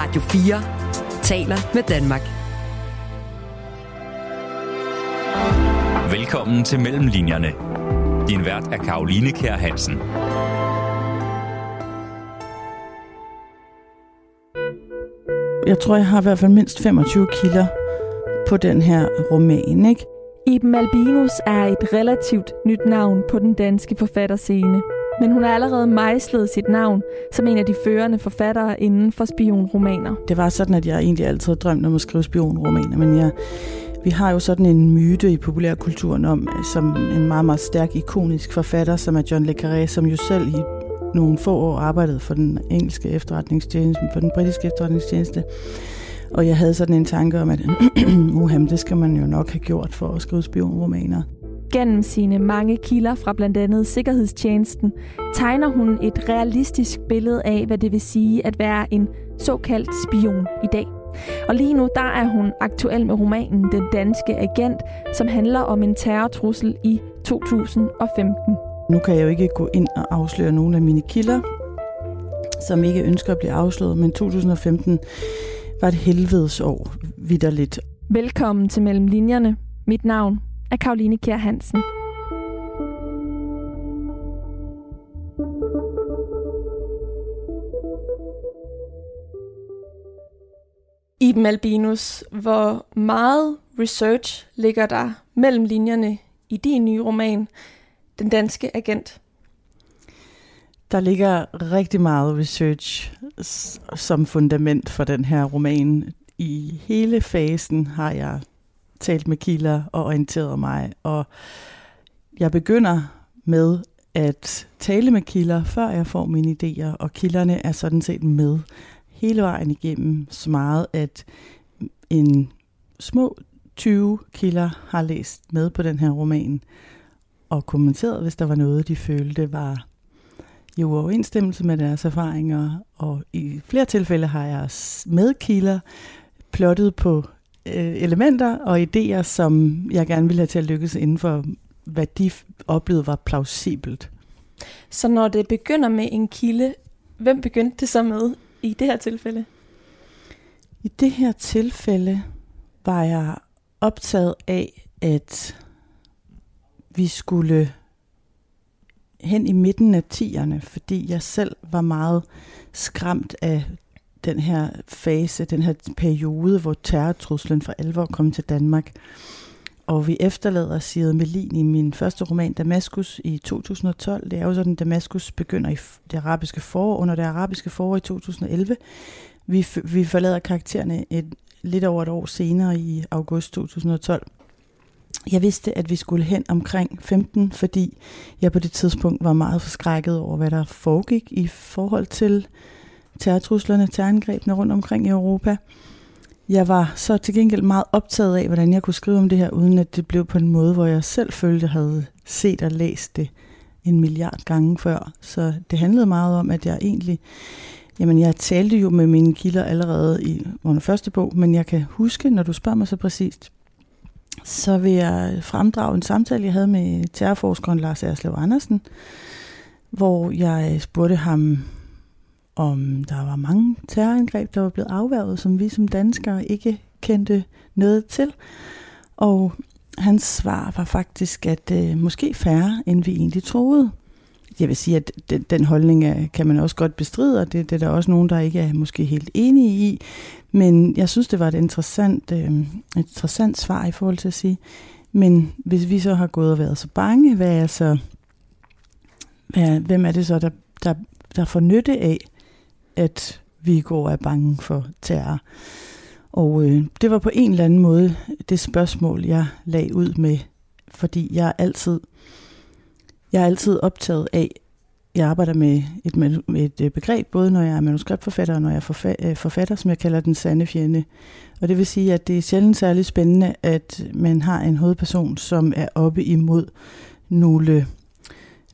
Radio 4 taler med Danmark. Velkommen til Mellemlinjerne. Din vært er Karoline Kær Hansen. Jeg tror, jeg har i hvert fald mindst 25 kilder på den her roman, ikke? Iben Albinus er et relativt nyt navn på den danske forfatterscene. Men hun har allerede mejslet sit navn som en af de førende forfattere inden for spionromaner. Det var sådan, at jeg egentlig altid drømte om at skrive spionromaner, men jeg, vi har jo sådan en myte i populærkulturen om, øh, som en meget, meget stærk, ikonisk forfatter, som er John le Carré, som jo selv i nogle få år arbejdede for den engelske efterretningstjeneste, for den britiske efterretningstjeneste. Og jeg havde sådan en tanke om, at uhem, det skal man jo nok have gjort for at skrive spionromaner. Gennem sine mange kilder fra blandt andet Sikkerhedstjenesten, tegner hun et realistisk billede af, hvad det vil sige at være en såkaldt spion i dag. Og lige nu der er hun aktuel med romanen Den Danske Agent, som handler om en terrortrussel i 2015. Nu kan jeg jo ikke gå ind og afsløre nogle af mine kilder, som ikke ønsker at blive afsløret, men 2015 var et helvedes år, vidderligt. Velkommen til Mellem Linjerne. Mit navn er Karoline Kjær Hansen. Iben Albinus, hvor meget research ligger der mellem linjerne i din nye roman, Den Danske Agent? Der ligger rigtig meget research som fundament for den her roman. I hele fasen har jeg talt med kilder og orienteret mig, og jeg begynder med at tale med kilder, før jeg får mine idéer, og kilderne er sådan set med hele vejen igennem, så meget at en små 20 kilder har læst med på den her roman, og kommenteret, hvis der var noget, de følte var i uoverensstemmelse med deres erfaringer, og i flere tilfælde har jeg med kilder plottet på øh, elementer og idéer, som jeg gerne ville have til at lykkes inden for, hvad de oplevede var plausibelt. Så når det begynder med en kilde, hvem begyndte det så med i det her tilfælde? I det her tilfælde var jeg optaget af, at vi skulle hen i midten af tierne, fordi jeg selv var meget skræmt af den her fase, den her periode, hvor terrortruslen for alvor kom til Danmark. Og vi efterlader Sigrid Melin i min første roman, Damaskus, i 2012. Det er jo sådan, Damaskus begynder i det arabiske forår, under det arabiske forår i 2011. Vi, vi forlader karaktererne et, lidt over et år senere i august 2012. Jeg vidste, at vi skulle hen omkring 15, fordi jeg på det tidspunkt var meget forskrækket over, hvad der foregik i forhold til terrortruslerne, terrorangrebene rundt omkring i Europa. Jeg var så til gengæld meget optaget af, hvordan jeg kunne skrive om det her, uden at det blev på en måde, hvor jeg selv følte, jeg havde set og læst det en milliard gange før. Så det handlede meget om, at jeg egentlig... Jamen, jeg talte jo med mine kilder allerede i under første bog, men jeg kan huske, når du spørger mig så præcist, så vil jeg fremdrage en samtale, jeg havde med terrorforskeren Lars Erslev Andersen, hvor jeg spurgte ham, om der var mange terrorangreb, der var blevet afværget, som vi som danskere ikke kendte noget til. Og hans svar var faktisk, at øh, måske færre, end vi egentlig troede. Jeg vil sige, at den, den holdning er, kan man også godt bestride, og det, det er der også nogen, der ikke er måske helt enige i. Men jeg synes, det var et interessant, øh, et interessant svar i forhold til at sige, men hvis vi så har gået og været så bange, hvad er så, hvad, hvem er det så, der, der, der får nytte af, at vi går er bange for terror. Og øh, det var på en eller anden måde det spørgsmål, jeg lagde ud med, fordi jeg er altid, jeg er altid optaget af, jeg arbejder med et, med et øh, begreb, både når jeg er manuskriptforfatter og når jeg er forfa- øh, forfatter, som jeg kalder den sande fjende. Og det vil sige, at det er sjældent særlig spændende, at man har en hovedperson, som er oppe imod nogle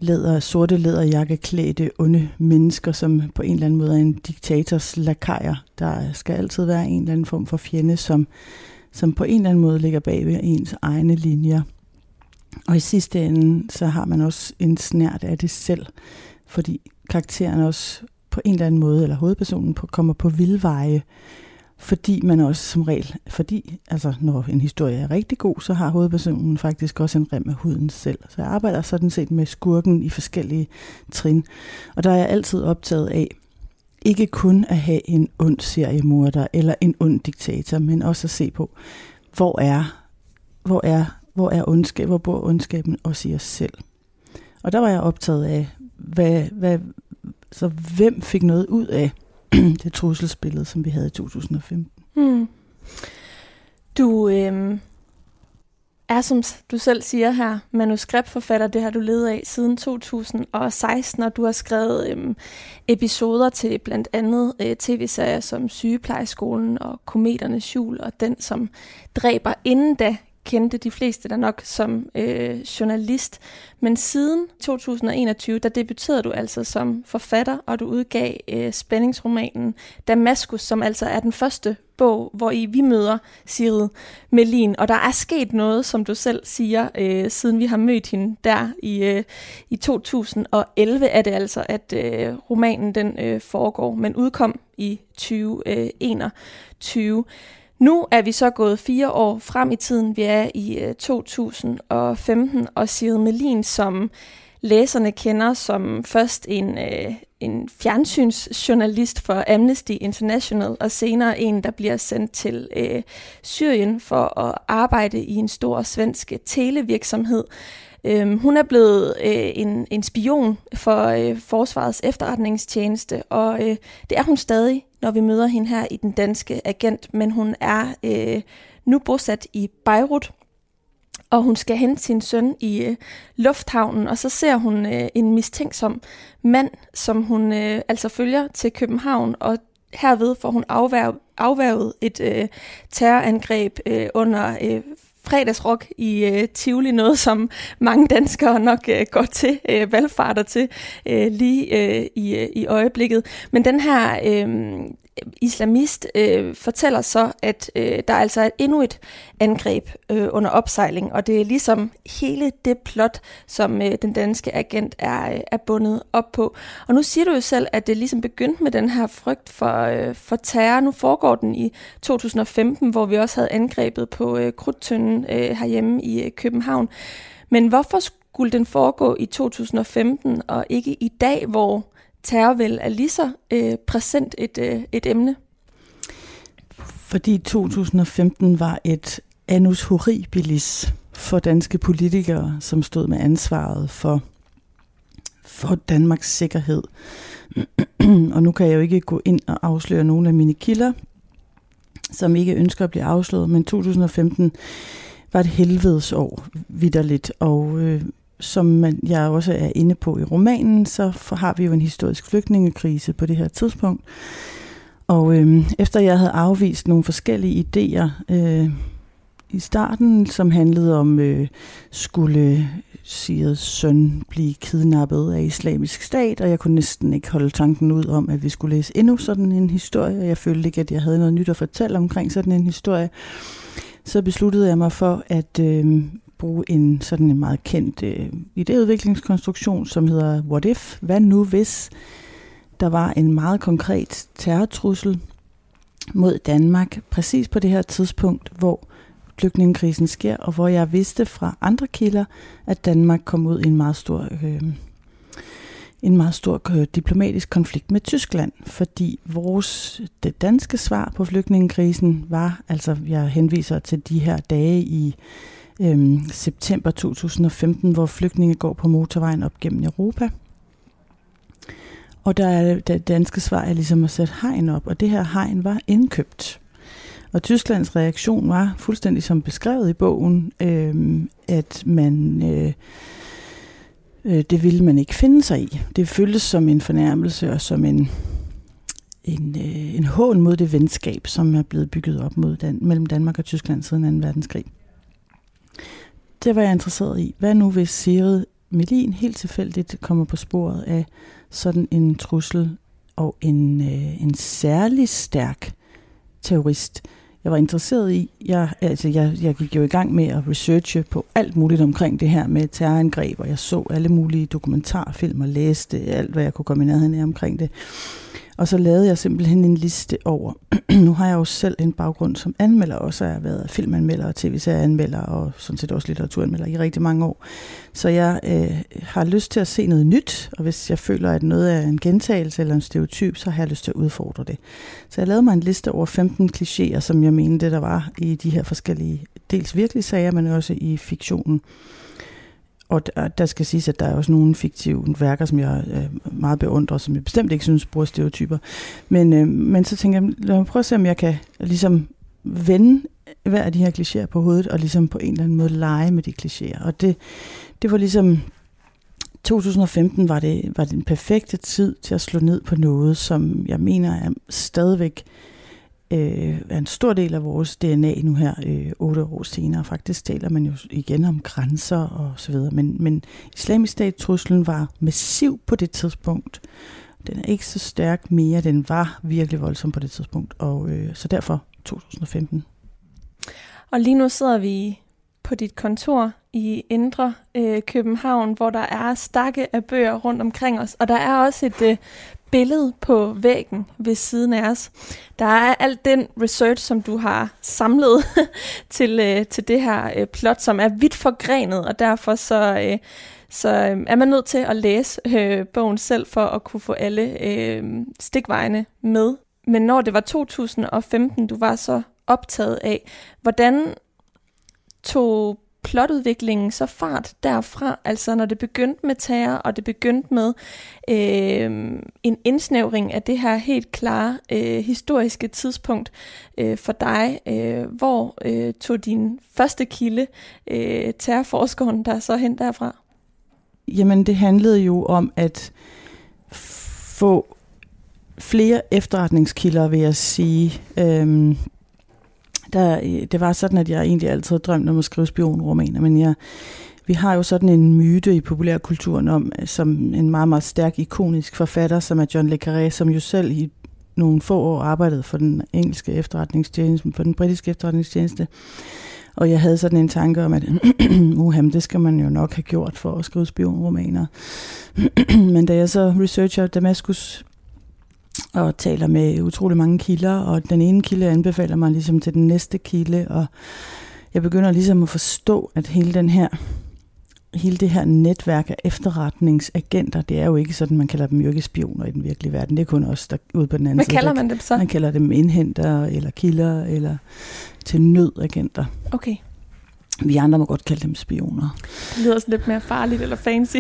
læder, sorte læderjakkeklædte onde mennesker, som på en eller anden måde er en diktators lakajer. Der skal altid være en eller anden form for fjende, som, som på en eller anden måde ligger bag ved ens egne linjer. Og i sidste ende, så har man også en snært af det selv, fordi karakteren også på en eller anden måde, eller hovedpersonen på, kommer på vildveje, fordi man også som regel, fordi altså når en historie er rigtig god, så har hovedpersonen faktisk også en rem af huden selv. Så jeg arbejder sådan set med skurken i forskellige trin. Og der er jeg altid optaget af, ikke kun at have en ond seriemorder eller en ond diktator, men også at se på, hvor er, hvor er, hvor er ondskab, hvor bor ondskaben også i os selv. Og der var jeg optaget af, hvad, hvad, så hvem fik noget ud af det trusselsbillede, som vi havde i 2015. Hmm. Du øh, er, som du selv siger her, manuskriptforfatter. Det har du ledet af siden 2016, og du har skrevet øh, episoder til blandt andet øh, tv-serier som Sygeplejeskolen og Kometernes Jul, og den, som dræber inden da kendte de fleste der nok som øh, journalist. Men siden 2021, der debuterede du altså som forfatter, og du udgav øh, spændingsromanen Damaskus, som altså er den første bog, hvor I vi møder Sirid Melin. Og der er sket noget, som du selv siger, øh, siden vi har mødt hende der i, øh, i 2011, er det altså, at øh, romanen den øh, foregår, men udkom i 2021. Nu er vi så gået fire år frem i tiden. Vi er i øh, 2015, og Sigrid Melin, som læserne kender som først en, øh, en fjernsynsjournalist for Amnesty International, og senere en, der bliver sendt til øh, Syrien for at arbejde i en stor svensk televirksomhed. Øhm, hun er blevet øh, en, en spion for øh, Forsvarets efterretningstjeneste, og øh, det er hun stadig når vi møder hende her i den danske agent, men hun er øh, nu bosat i Beirut, og hun skal hente sin søn i øh, lufthavnen, og så ser hun øh, en mistænksom mand, som hun øh, altså følger til København, og herved får hun afværget, afværget et øh, terrorangreb øh, under øh, fredagsrock i øh, Tivoli, noget som mange danskere nok øh, går til, øh, valgfarter til øh, lige øh, i, øh, i øjeblikket. Men den her øh, islamist øh, fortæller så, at øh, der altså er endnu et angreb øh, under opsejling, og det er ligesom hele det plot, som øh, den danske agent er, øh, er bundet op på. Og nu siger du jo selv, at det ligesom begyndte med den her frygt for, øh, for terror. Nu foregår den i 2015, hvor vi også havde angrebet på øh, Krudtønden øh, herhjemme i øh, København. Men hvorfor skulle den foregå i 2015 og ikke i dag, hvor terror vel er lige så øh, præsent et, øh, et emne? Fordi 2015 var et annus horribilis for danske politikere, som stod med ansvaret for, for Danmarks sikkerhed. og nu kan jeg jo ikke gå ind og afsløre nogle af mine kilder, som ikke ønsker at blive afsløret, men 2015 var et helvedes år vidderligt, og øh, som jeg også er inde på i romanen, så har vi jo en historisk flygtningekrise på det her tidspunkt. Og øh, efter jeg havde afvist nogle forskellige idéer øh, i starten, som handlede om, øh, skulle Sirets søn blive kidnappet af islamisk stat, og jeg kunne næsten ikke holde tanken ud om, at vi skulle læse endnu sådan en historie, og jeg følte ikke, at jeg havde noget nyt at fortælle omkring sådan en historie. Så besluttede jeg mig for, at øh, bruge en sådan en meget kendt øh, idéudviklingskonstruktion, som hedder What If? Hvad nu hvis der var en meget konkret terrortrussel mod Danmark, præcis på det her tidspunkt, hvor flygtningekrisen sker, og hvor jeg vidste fra andre kilder, at Danmark kom ud i en meget stor, øh, en meget stor øh, diplomatisk konflikt med Tyskland, fordi vores, det danske svar på flygtningekrisen var, altså jeg henviser til de her dage i øhm, september 2015, hvor flygtninge går på motorvejen op gennem Europa. Og der er det danske svar er ligesom at sætte hegn op, og det her hegn var indkøbt. Og Tysklands reaktion var fuldstændig som beskrevet i bogen, øh, at man øh, øh, det ville man ikke finde sig i. Det føltes som en fornærmelse og som en en, øh, en hån mod det venskab, som er blevet bygget op mod Dan- mellem Danmark og Tyskland siden 2. verdenskrig det var jeg interesseret i. Hvad nu hvis Sirid Melin helt tilfældigt kommer på sporet af sådan en trussel og en, øh, en særlig stærk terrorist? Jeg var interesseret i, jeg, altså jeg, jeg gik jo i gang med at researche på alt muligt omkring det her med terrorangreb, og jeg så alle mulige dokumentarfilm og læste alt, hvad jeg kunne komme i nærheden af omkring det. Og så lavede jeg simpelthen en liste over. nu har jeg jo selv en baggrund som anmelder, og jeg har jeg været filmanmelder og tv-serieanmelder og sådan set også litteraturanmelder i rigtig mange år. Så jeg øh, har lyst til at se noget nyt, og hvis jeg føler, at noget er en gentagelse eller en stereotyp, så har jeg lyst til at udfordre det. Så jeg lavede mig en liste over 15 klichéer, som jeg mente, der var i de her forskellige, dels virkelige sager, men også i fiktionen. Og der, der skal siges, at der er også nogle fiktive værker, som jeg øh, meget beundrer, som jeg bestemt ikke synes bruger stereotyper. Men, øh, men så tænker jeg, lad mig prøve at se, om jeg kan ligesom vende hver af de her klichéer på hovedet, og ligesom på en eller anden måde lege med de klichéer. Og det, det var ligesom, 2015 var det, var det den perfekte tid til at slå ned på noget, som jeg mener er stadigvæk øh, Øh, er en stor del af vores DNA nu her, øh, otte år senere. Faktisk taler man jo igen om grænser og så videre. Men, men islamisk stat-truslen var massiv på det tidspunkt. Den er ikke så stærk mere. Den var virkelig voldsom på det tidspunkt. Og øh, så derfor 2015. Og lige nu sidder vi på dit kontor i Indre øh, København, hvor der er stakke af bøger rundt omkring os. Og der er også et øh, billede på væggen ved siden af os. Der er alt den research, som du har samlet til, øh, til det her øh, plot, som er vidt forgrenet, og derfor så, øh, så øh, er man nødt til at læse øh, bogen selv for at kunne få alle øh, stikvejene med. Men når det var 2015, du var så optaget af, hvordan tog plotudviklingen så fart derfra, altså når det begyndte med terror, og det begyndte med øh, en indsnævring af det her helt klare øh, historiske tidspunkt øh, for dig. Øh, hvor øh, tog din første kilde, øh, terrorforskeren, der så hen derfra? Jamen, det handlede jo om at få flere efterretningskilder, vil jeg sige. Øh, der, øh, det var sådan, at jeg egentlig altid drømte om at skrive spionromaner, men jeg, vi har jo sådan en myte i populærkulturen om, øh, som en meget, meget stærk, ikonisk forfatter, som er John le Carré, som jo selv i nogle få år arbejdede for den engelske efterretningstjeneste, for den britiske efterretningstjeneste. Og jeg havde sådan en tanke om, at uham, det skal man jo nok have gjort for at skrive spionromaner. Men da jeg så researcher Damaskus og taler med utrolig mange kilder, og den ene kilde anbefaler mig ligesom til den næste kilde, og jeg begynder ligesom at forstå, at hele den her hele det her netværk af efterretningsagenter, det er jo ikke sådan, man kalder dem jo ikke spioner i den virkelige verden. Det er kun os, der ude på den anden Hvad side. Hvad kalder man dem så? Man kalder dem indhenter, eller kilder, eller til nødagenter. Okay. Vi andre må godt kalde dem spioner. Det lyder sådan lidt mere farligt eller fancy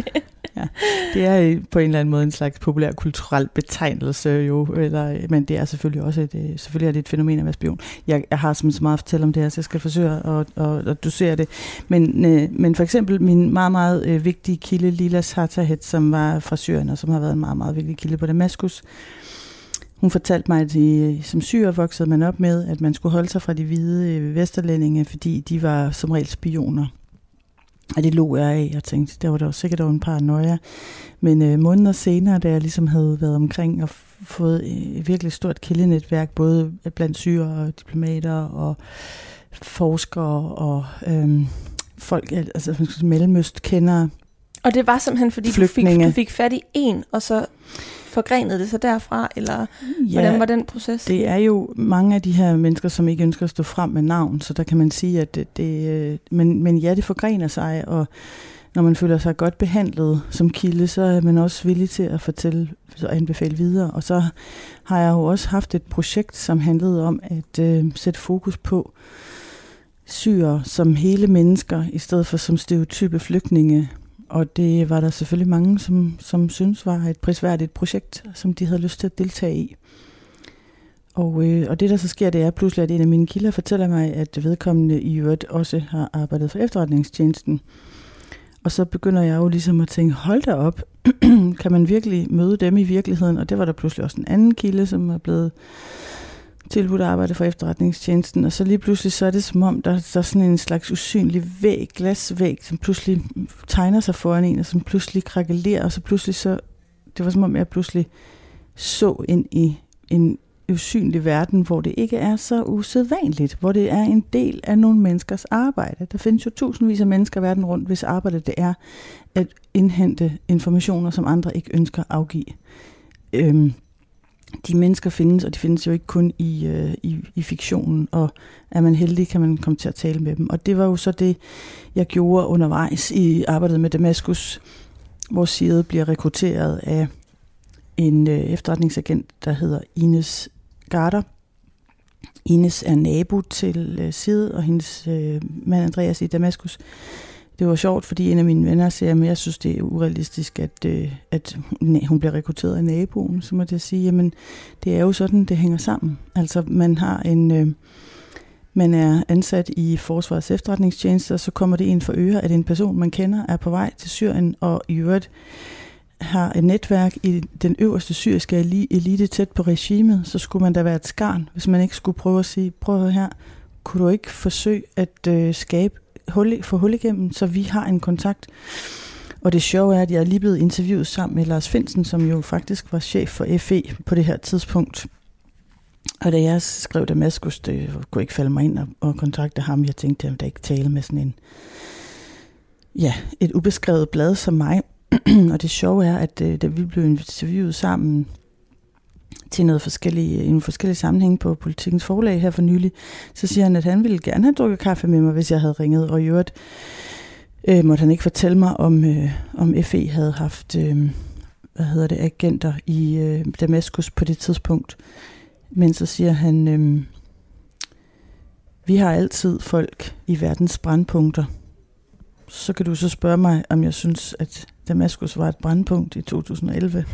ja, det er øh, på en eller anden måde en slags populær kulturel betegnelse jo, eller, øh, men det er selvfølgelig også et, øh, selvfølgelig er det et fænomen at være spion. Jeg, jeg har så meget at fortælle om det her, så jeg skal forsøge at, at, at dosere det. Men, øh, men for eksempel min meget, meget øh, vigtige kilde, Lila Sartahed, som var fra Syrien, og som har været en meget, meget vigtig kilde på Damaskus, hun fortalte mig, at de, som syre voksede man op med, at man skulle holde sig fra de hvide vesterlændinge, fordi de var som regel spioner. Og det lå jeg af og tænkte, der var der jo sikkert en par nøje. Men øh, måneder senere, da jeg ligesom havde været omkring og fået et virkelig stort kildenetværk, både blandt syre og diplomater og forskere og øh, folk, altså mellemøst kender Og det var simpelthen, fordi du fik, du fik fat i en, og så forgrenede det sig derfra, eller ja, hvordan var den proces? Det er jo mange af de her mennesker, som ikke ønsker at stå frem med navn, så der kan man sige, at det, det øh, men, men ja, det forgrener sig, og når man føler sig godt behandlet som kilde, så er man også villig til at fortælle og anbefale videre. Og så har jeg jo også haft et projekt, som handlede om at øh, sætte fokus på syre som hele mennesker, i stedet for som stereotype flygtninge. Og det var der selvfølgelig mange, som, som synes var et prisværdigt projekt, som de havde lyst til at deltage i. Og, øh, og det, der så sker, det er pludselig, at en af mine kilder fortæller mig, at vedkommende i øvrigt også har arbejdet for efterretningstjenesten. Og så begynder jeg jo ligesom at tænke, hold da op, kan man virkelig møde dem i virkeligheden? Og det var der pludselig også en anden kilde, som er blevet tilbudt at arbejde for efterretningstjenesten, og så lige pludselig så er det som om, der, der er sådan en slags usynlig væg, glasvæg, som pludselig tegner sig foran en, og som pludselig krakelerer, og så pludselig så, det var som om jeg pludselig så ind i en usynlig verden, hvor det ikke er så usædvanligt, hvor det er en del af nogle menneskers arbejde. Der findes jo tusindvis af mennesker verden rundt, hvis arbejde det er at indhente informationer, som andre ikke ønsker at afgive. Øhm, de mennesker findes, og de findes jo ikke kun i, øh, i, i fiktionen, og er man heldig, kan man komme til at tale med dem. Og det var jo så det, jeg gjorde undervejs i arbejdet med Damaskus, hvor Sirede bliver rekrutteret af en øh, efterretningsagent, der hedder Ines Garter. Ines er nabo til øh, Sirede og hendes øh, mand Andreas i Damaskus det var sjovt, fordi en af mine venner siger, at jeg synes, det er urealistisk, at, øh, at hun bliver rekrutteret af naboen. Så må jeg sige, jamen det er jo sådan, det hænger sammen. Altså man har en... Øh, man er ansat i Forsvarets efterretningstjeneste, og så kommer det ind for øre, at en person, man kender, er på vej til Syrien, og i øvrigt har et netværk i den øverste syriske elite tæt på regimet, så skulle man da være et skarn, hvis man ikke skulle prøve at sige, prøv her, kunne du ikke forsøge at øh, skabe hul, få hul igennem, så vi har en kontakt. Og det sjove er, at jeg er lige blevet interviewet sammen med Lars Finsen, som jo faktisk var chef for FE på det her tidspunkt. Og da jeg skrev Damaskus, det kunne ikke falde mig ind og, og kontakte ham. Jeg tænkte, at jeg ikke tale med sådan en, ja, et ubeskrevet blad som mig. og det sjove er, at øh, da vi blev interviewet sammen til noget forskellige, en forskellig sammenhæng på politikens forlag her for nylig, så siger han, at han ville gerne have drukket kaffe med mig, hvis jeg havde ringet, og i øvrigt øh, måtte han ikke fortælle mig, om, øh, om FE havde haft øh, hvad hedder det, agenter i øh, Damaskus på det tidspunkt. Men så siger han, øh, vi har altid folk i verdens brandpunkter. Så kan du så spørge mig, om jeg synes, at Damaskus var et brandpunkt i 2011.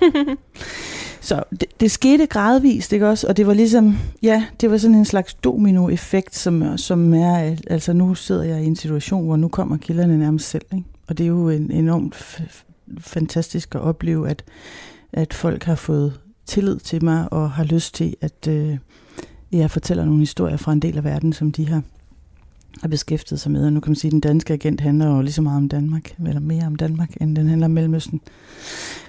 så det, det skete gradvist, ikke også? Og det var ligesom, ja, det var sådan en slags dominoeffekt, som, som er, altså nu sidder jeg i en situation, hvor nu kommer kilderne nærmest selv, ikke? Og det er jo en, enormt fantastisk at opleve, at, at folk har fået tillid til mig og har lyst til, at øh, jeg fortæller nogle historier fra en del af verden, som de har har beskæftiget sig med. Og nu kan man sige, at den danske agent handler jo lige så meget om Danmark, eller mere om Danmark, end den handler om Mellemøsten.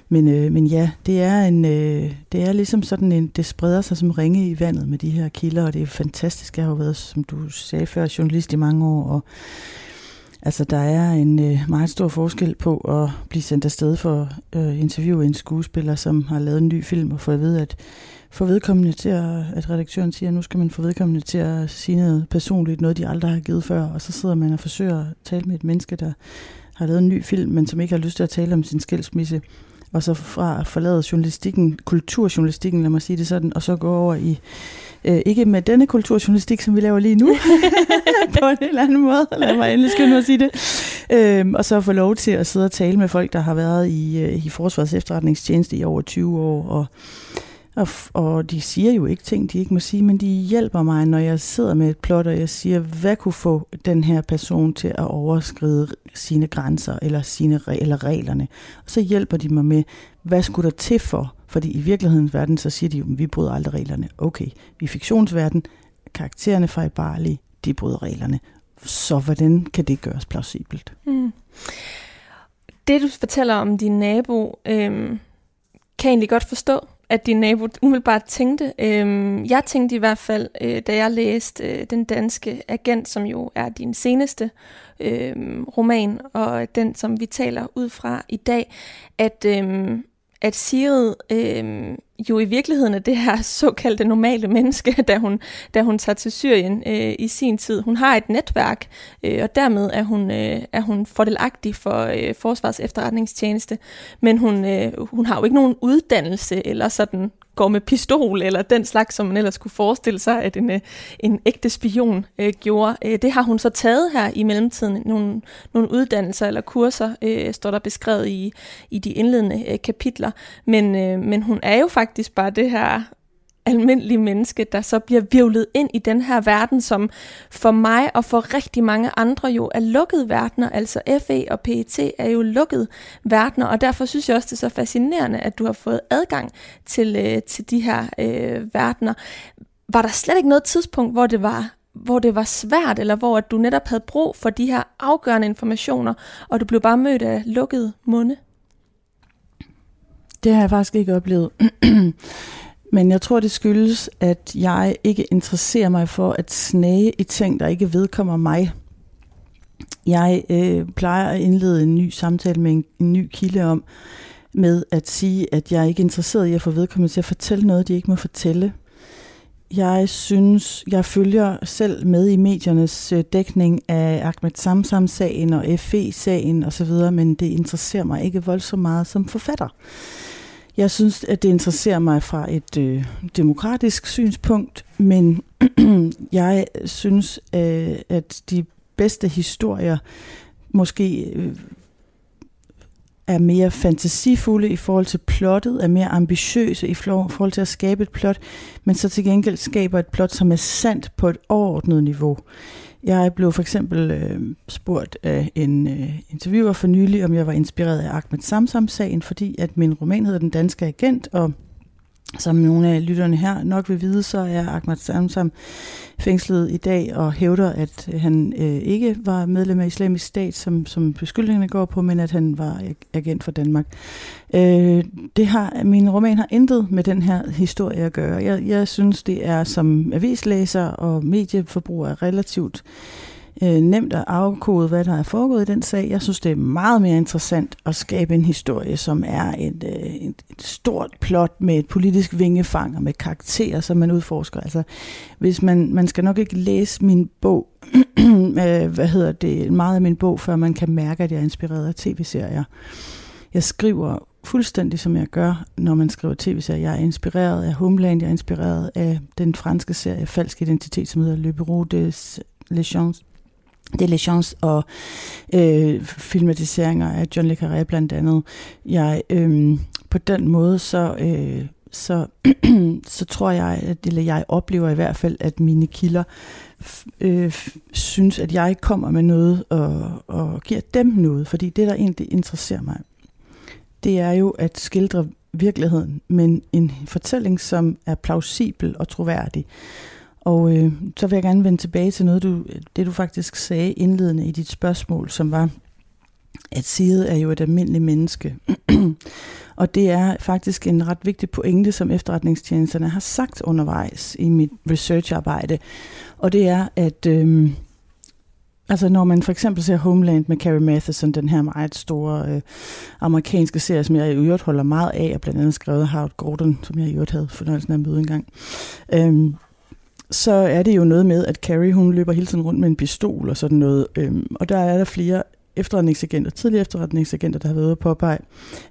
Men, øh, men ja, det er, en, øh, det er ligesom sådan en, det spreder sig som ringe i vandet med de her kilder, og det er fantastisk. Jeg har jo været, som du sagde før, journalist i mange år, og altså der er en øh, meget stor forskel på at blive sendt afsted for at øh, interviewe en skuespiller, som har lavet en ny film, og få at vide, at få vedkommende til at, at redaktøren siger, at nu skal man få vedkommende til at sige noget personligt, noget de aldrig har givet før, og så sidder man og forsøger at tale med et menneske, der har lavet en ny film, men som ikke har lyst til at tale om sin skilsmisse, og så fra at forlade journalistikken, kulturjournalistikken, lad mig sige det sådan, og så gå over i, øh, ikke med denne kulturjournalistik, som vi laver lige nu, på en eller anden måde, lad mig endelig skynde at sige det, øh, og så få lov til at sidde og tale med folk, der har været i, øh, i Forsvarets efterretningstjeneste i over 20 år, og og, og de siger jo ikke ting, de ikke må sige, men de hjælper mig, når jeg sidder med et plot, og jeg siger, hvad kunne få den her person til at overskride sine grænser, eller, sine, eller reglerne. Og så hjælper de mig med, hvad skulle der til for? Fordi i virkelighedens verden, så siger de jo, vi bryder aldrig reglerne. Okay, i fiktionsverden, karaktererne fejlbarlige, de bryder reglerne. Så hvordan kan det gøres plausibelt? Mm. Det, du fortæller om din nabo, øhm, kan jeg egentlig godt forstå at din nabo umiddelbart tænkte. Øhm, jeg tænkte i hvert fald, øh, da jeg læste øh, Den danske agent, som jo er din seneste øh, roman, og den, som vi taler ud fra i dag, at, øh, at Sigrid øh, jo i virkeligheden er det her såkaldte normale menneske, da hun, da hun tager til Syrien øh, i sin tid. Hun har et netværk, øh, og dermed er hun, øh, er hun fordelagtig for øh, Forsvars efterretningstjeneste, men hun, øh, hun har jo ikke nogen uddannelse eller sådan går med pistol, eller den slags, som man ellers kunne forestille sig, at en, øh, en ægte spion øh, gjorde. Øh, det har hun så taget her i mellemtiden. Nogle, nogle uddannelser eller kurser øh, står der beskrevet i, i de indledende øh, kapitler. Men, øh, men hun er jo faktisk bare det her almindelige menneske, der så bliver virvlet ind i den her verden, som for mig og for rigtig mange andre jo er lukket verdener. Altså FE og PET er jo lukket verdener, og derfor synes jeg også, det er så fascinerende, at du har fået adgang til, øh, til de her øh, verdener. Var der slet ikke noget tidspunkt, hvor det var hvor det var svært, eller hvor at du netop havde brug for de her afgørende informationer, og du blev bare mødt af lukkede munde? Det har jeg faktisk ikke oplevet. Men jeg tror, det skyldes, at jeg ikke interesserer mig for at snage i ting, der ikke vedkommer mig. Jeg øh, plejer at indlede en ny samtale med en, en ny kilde om, med at sige, at jeg er ikke interesseret i at få vedkommende til at fortælle noget, de ikke må fortælle. Jeg synes, jeg følger selv med i mediernes øh, dækning af Ahmed Samsam-sagen og FE-sagen osv., men det interesserer mig ikke voldsomt meget som forfatter. Jeg synes, at det interesserer mig fra et øh, demokratisk synspunkt, men jeg synes, øh, at de bedste historier måske øh, er mere fantasifulde i forhold til plottet, er mere ambitiøse i forhold til at skabe et plot, men så til gengæld skaber et plot, som er sandt på et overordnet niveau. Jeg blev for eksempel øh, spurgt af en øh, interviewer for nylig, om jeg var inspireret af Ahmed Samsam-sagen, fordi at min roman hedder Den Danske Agent, og som nogle af lytterne her nok vil vide, så er Ahmad Samsam fængslet i dag og hævder, at øh, han øh, ikke var medlem af islamisk stat, som, som beskyldningerne går på, men at han var agent for Danmark. Øh, det har, min roman har intet med den her historie at gøre. Jeg, jeg synes, det er som avislæser og medieforbruger relativt øh, Øh, nemt at afkode, hvad der er foregået i den sag. Jeg synes, det er meget mere interessant at skabe en historie, som er et, øh, et, et stort plot med et politisk vingefang og med karakterer, som man udforsker. Altså, hvis man, man skal nok ikke læse min bog, øh, hvad hedder det, meget af min bog, før man kan mærke, at jeg er inspireret af tv-serier. Jeg skriver fuldstændig som jeg gør, når man skriver tv-serier. Jeg er inspireret af Homeland, jeg er inspireret af den franske serie Falsk Identitet, som hedder Le Bureau des Legends Diligence og øh, filmatiseringer af John Le Carré blandt andet. Jeg, øh, på den måde, så, øh, så, så tror jeg, at, eller jeg oplever i hvert fald, at mine kilder øh, synes, at jeg kommer med noget og, og giver dem noget, fordi det, der egentlig interesserer mig, det er jo at skildre virkeligheden, men en fortælling, som er plausibel og troværdig. Og øh, så vil jeg gerne vende tilbage til noget, du, det du faktisk sagde indledende i dit spørgsmål, som var, at Side er jo et almindeligt menneske. og det er faktisk en ret vigtig pointe, som efterretningstjenesterne har sagt undervejs i mit researcharbejde. Og det er, at øh, altså når man for eksempel ser Homeland med Carrie Matheson, den her meget store øh, amerikanske serie, som jeg i øvrigt holder meget af, og blandt andet skrevet Howard Gordon, som jeg i øvrigt havde fornøjelsen af at møde engang. Øh, så er det jo noget med, at Carrie hun løber hele tiden rundt med en pistol og sådan noget. Øhm, og der er der flere efterretningsagenter, tidligere efterretningsagenter, der har været ude på påpege,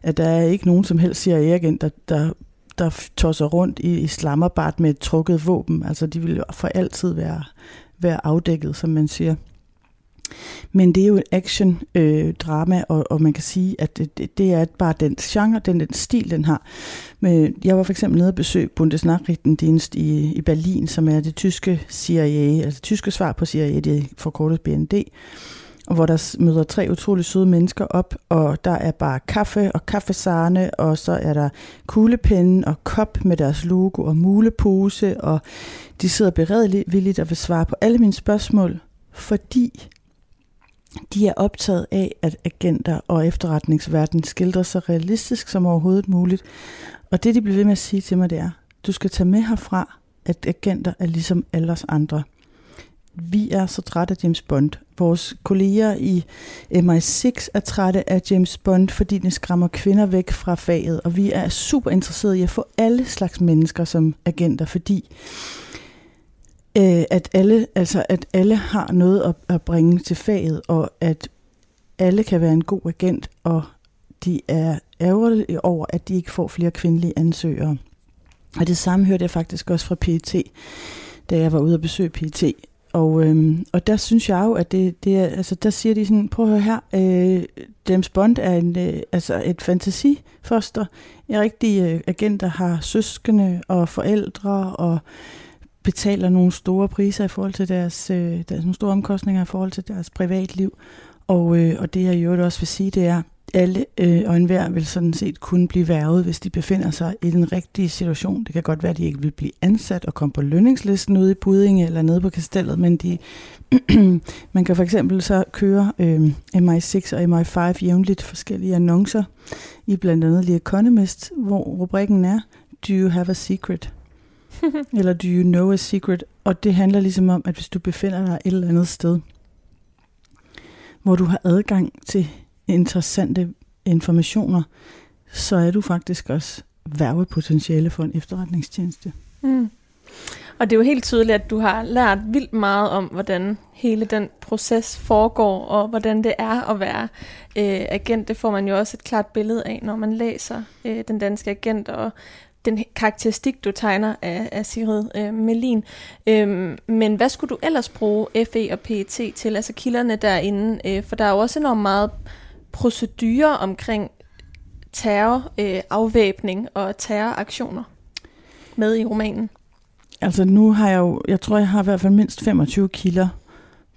at der er ikke nogen som helst CIA-agent, der, der tosser rundt i Islamabad med et trukket våben. Altså de vil jo for altid være, være afdækket, som man siger. Men det er jo en action-drama, øh, og, og man kan sige, at det, det er bare den genre, den, den stil, den har. Men jeg var for eksempel nede og besøge Bundesnachrichtendienst i, i Berlin, som er det tyske CIA, altså det tyske svar på CIA, det er forkortet BND og hvor der møder tre utrolig søde mennesker op, og der er bare kaffe og kaffesarne, og så er der kuglepinde og kop med deres logo og mulepose, og de sidder beredvilligt og vil svare på alle mine spørgsmål, fordi de er optaget af, at agenter og efterretningsverden skildrer så realistisk som overhovedet muligt. Og det, de bliver ved med at sige til mig, det er, du skal tage med herfra, at agenter er ligesom alle os andre. Vi er så trætte af James Bond. Vores kolleger i MI6 er trætte af James Bond, fordi den skræmmer kvinder væk fra faget. Og vi er super interesserede i at få alle slags mennesker som agenter, fordi øh, at alle, altså at alle har noget at, at bringe til faget, og at alle kan være en god agent, og de er ærgerlige over, at de ikke får flere kvindelige ansøgere. Og det samme hørte jeg faktisk også fra PET, da jeg var ude og besøge PET. Og, øhm, og der synes jeg jo, at det, det er, altså der siger de sådan, prøv at høre her, øh, James Bond er en, øh, altså et fantasifoster. En rigtig øh, agent, der har søskende og forældre og betaler nogle store priser i forhold til deres, øh, deres nogle store omkostninger i forhold til deres privatliv. Og, øh, og det jeg jo også vil sige, det er, alle øh, og enhver vil sådan set kunne blive værvet, hvis de befinder sig i den rigtige situation. Det kan godt være, at de ikke vil blive ansat og komme på lønningslisten ude i Budinge eller nede på kastellet, men de, man kan for eksempel så køre øh, MI6 og MI5 jævnligt forskellige annoncer i blandt andet The Economist, hvor rubrikken er, Do you have a secret? eller do you know a secret? Og det handler ligesom om, at hvis du befinder dig et eller andet sted, hvor du har adgang til interessante informationer, så er du faktisk også værvepotentiale for en efterretningstjeneste. Mm. Og det er jo helt tydeligt, at du har lært vildt meget om, hvordan hele den proces foregår, og hvordan det er at være øh, agent. Det får man jo også et klart billede af, når man læser øh, Den Danske Agent, og den karakteristik, du tegner af, af Sigrid øh, Melin. Øhm, men hvad skulle du ellers bruge FE og PET til, altså kilderne derinde? Øh, for der er jo også enormt meget procedurer omkring terror, øh, afvæbning og terroraktioner med i romanen. Altså nu har jeg jo, jeg tror jeg har i hvert fald mindst 25 kilder